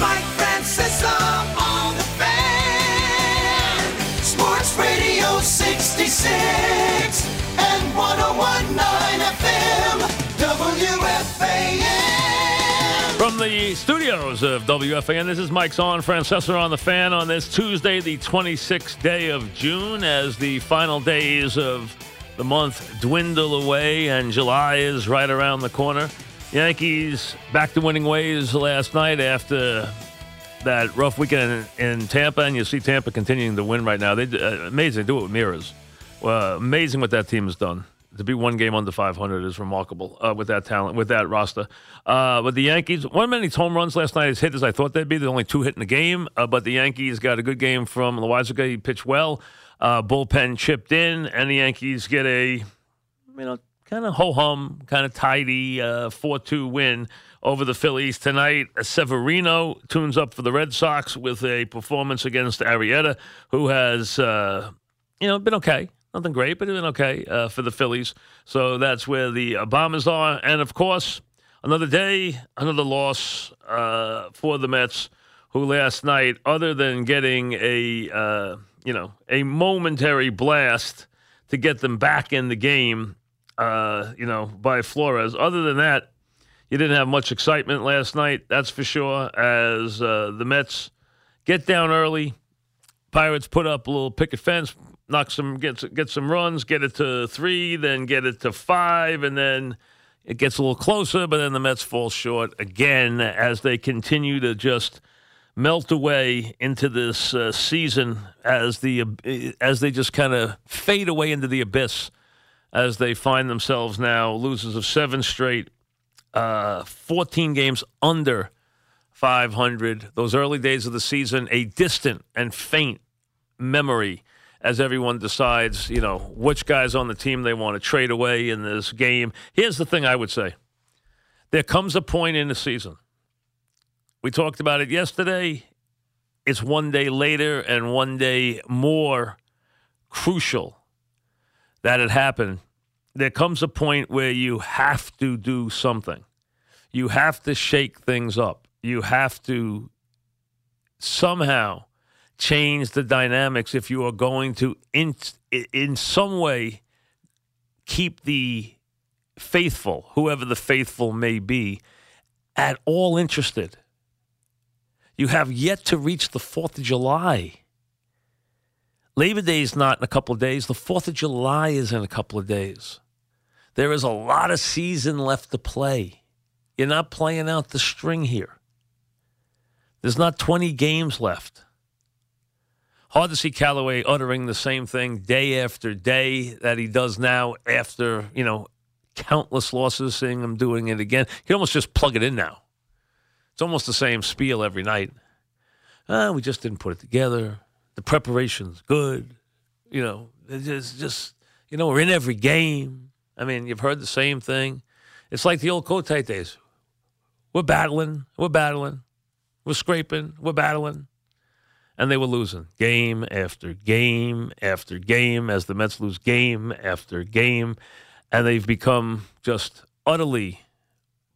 Mike Francesa on the fan. Sports Radio 66 and 1019 FM From the studios of WFAN, this is Mike's on Francesa on the fan on this Tuesday, the 26th day of June, as the final days of the month dwindle away and July is right around the corner. Yankees back to winning ways last night after that rough weekend in, Tampa, and you see Tampa continuing to win right now. They uh, amazing. Do it with mirrors. Amazing what that team has done to be one game under 500 is remarkable uh, with that talent, with that roster. Uh, but the Yankees, one of many home runs last night as hit as I thought they'd be. There's only two hit in the game, uh, but the Yankees got a good game from Loaisiga. He pitched well. Uh, bullpen chipped in, and the Yankees get a, you know, kind of ho hum, kind of tidy uh, 4 2 win over the Phillies tonight. Severino tunes up for the Red Sox with a performance against Arrieta, who has, uh, you know, been okay Nothing great, but doing okay uh, for the Phillies. So that's where the Bombers are. And of course, another day, another loss uh, for the Mets, who last night, other than getting a uh, you know a momentary blast to get them back in the game, uh, you know, by Flores. Other than that, you didn't have much excitement last night. That's for sure. As uh, the Mets get down early, Pirates put up a little picket fence, knock some get get some runs, get it to three, then get it to five, and then it gets a little closer. But then the Mets fall short again as they continue to just melt away into this uh, season as the as they just kind of fade away into the abyss as they find themselves now losers of seven straight, uh, 14 games under 500. Those early days of the season, a distant and faint memory as everyone decides, you know, which guys on the team they want to trade away in this game. Here's the thing I would say there comes a point in the season. We talked about it yesterday. It's one day later and one day more crucial that it happened. There comes a point where you have to do something. You have to shake things up. You have to somehow change the dynamics if you are going to in in some way keep the faithful, whoever the faithful may be, at all interested. You have yet to reach the 4th of July. Labor Day is not in a couple of days. The 4th of July is in a couple of days. There is a lot of season left to play. You're not playing out the string here. There's not 20 games left. Hard to see Callaway uttering the same thing day after day that he does now after, you know, countless losses, seeing him doing it again. He almost just plug it in now. It's almost the same spiel every night. Uh, we just didn't put it together. The preparation's good. You know, it's just, you know, we're in every game. I mean, you've heard the same thing. It's like the old Kotite days. We're battling. We're battling. We're scraping. We're battling and they were losing game after game after game as the Mets lose game after game, and they've become just utterly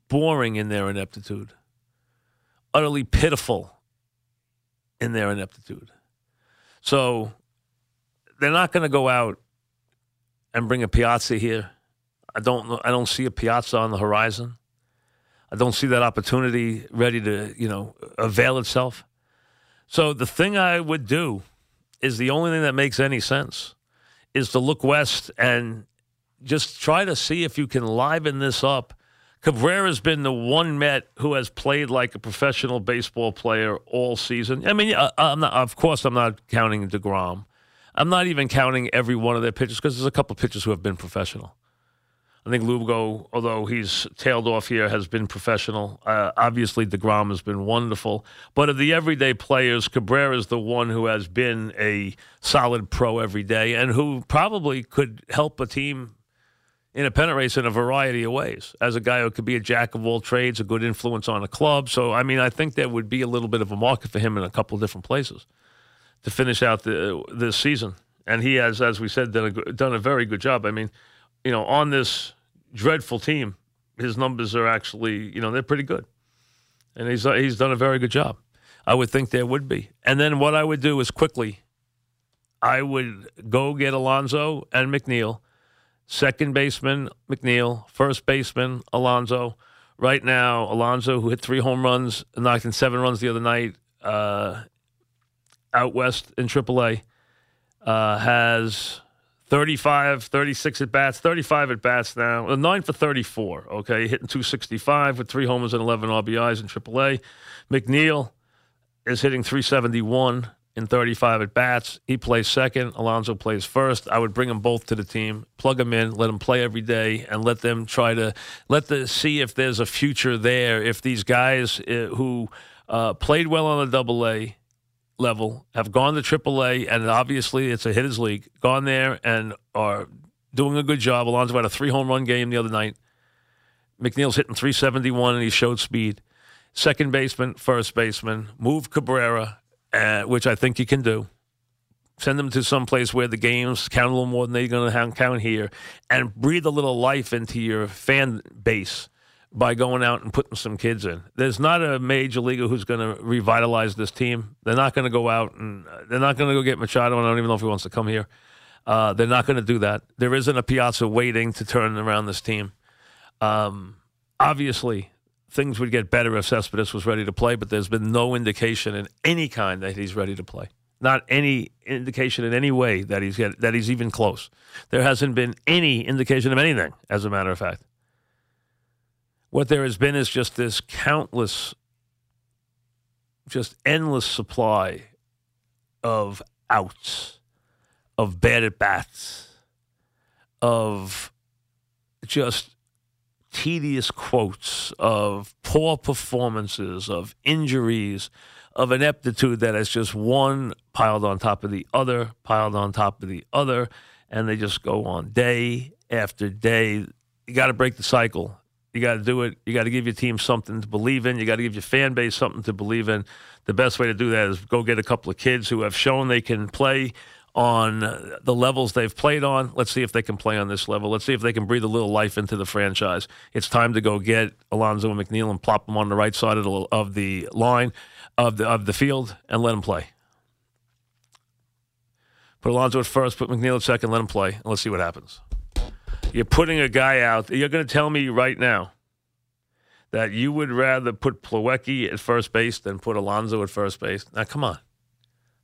boring in their ineptitude, utterly pitiful in their ineptitude. So they're not going to go out and bring a Piazza here. I don't. I don't see a Piazza on the horizon. I don't see that opportunity ready to, you know, avail itself. So the thing I would do is the only thing that makes any sense is to look west and just try to see if you can liven this up. Cabrera's been the one Met who has played like a professional baseball player all season. I mean, I'm not, of course, I'm not counting DeGrom. I'm not even counting every one of their pitchers because there's a couple of pitchers who have been professional. I think Lugo, although he's tailed off here, has been professional. Uh, obviously, DeGrom has been wonderful. But of the everyday players, Cabrera is the one who has been a solid pro every day and who probably could help a team in a pennant race in a variety of ways. As a guy who could be a jack of all trades, a good influence on a club. So, I mean, I think there would be a little bit of a market for him in a couple of different places to finish out the this season. And he has, as we said, done a, done a very good job. I mean, you know, on this dreadful team, his numbers are actually, you know, they're pretty good. And he's, uh, he's done a very good job. I would think there would be. And then what I would do is quickly, I would go get Alonso and McNeil, second baseman McNeil, first baseman Alonso, Right now, Alonso, who hit three home runs, and knocked in seven runs the other night uh, out west in AAA, uh, has 35, 36 at bats, 35 at bats now, uh, nine for 34. Okay, hitting 265 with three homers and 11 RBIs in AAA. McNeil is hitting 371 in 35 at bats. He plays second. Alonso plays first. I would bring them both to the team, plug them in, let them play every day, and let them try to let the see if there's a future there. If these guys uh, who uh, played well on the Double A level have gone to Triple A, and obviously it's a hitters league, gone there and are doing a good job. Alonso had a three home run game the other night. McNeil's hitting 371 and he showed speed. Second baseman, first baseman, move Cabrera uh, which I think you can do. Send them to some place where the games count a little more than they're going to count here, and breathe a little life into your fan base by going out and putting some kids in. There's not a major leaguer who's going to revitalize this team. They're not going to go out and uh, they're not going to go get Machado. And I don't even know if he wants to come here. Uh, they're not going to do that. There isn't a Piazza waiting to turn around this team. Um, obviously, things would get better if Cespedes was ready to play, but there's been no indication in any kind that he's ready to play. Not any indication in any way that he's get, that he's even close. There hasn't been any indication of anything, as a matter of fact. What there has been is just this countless, just endless supply of outs, of bad at bats, of just tedious quotes of poor performances, of injuries, of ineptitude that is just one piled on top of the other, piled on top of the other, and they just go on day after day. You got to break the cycle. You got to do it. You got to give your team something to believe in. You got to give your fan base something to believe in. The best way to do that is go get a couple of kids who have shown they can play on the levels they've played on. Let's see if they can play on this level. Let's see if they can breathe a little life into the franchise. It's time to go get Alonso and McNeil and plop them on the right side of the, of the line of the of the field and let them play. Put Alonso at first, put McNeil at second, let him play, and let's see what happens. You're putting a guy out. You're going to tell me right now that you would rather put Plawecki at first base than put Alonso at first base. Now, come on.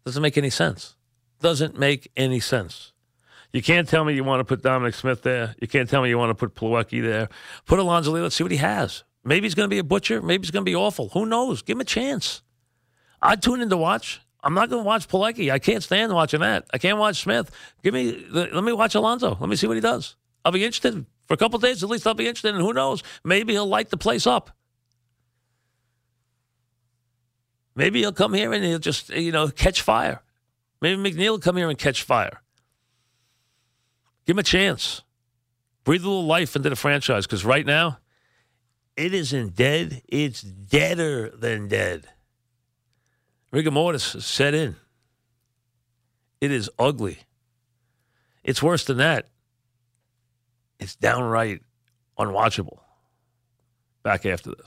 Doesn't make any sense doesn't make any sense. You can't tell me you want to put Dominic Smith there. You can't tell me you want to put Plawecki there. Put Alonso Let's see what he has. Maybe he's going to be a butcher. Maybe he's going to be awful. Who knows? Give him a chance. I'd tune in to watch. I'm not going to watch Plawecki. I can't stand watching that. I can't watch Smith. Give me, let me watch Alonso. Let me see what he does. I'll be interested for a couple days. At least I'll be interested, and who knows? Maybe he'll light the place up. Maybe he'll come here and he'll just, you know, catch fire. Maybe McNeil will come here and catch fire. Give him a chance. Breathe a little life into the franchise because right now, it isn't dead. It's deader than dead. Rigor mortis is set in. It is ugly. It's worse than that. It's downright unwatchable. Back after this.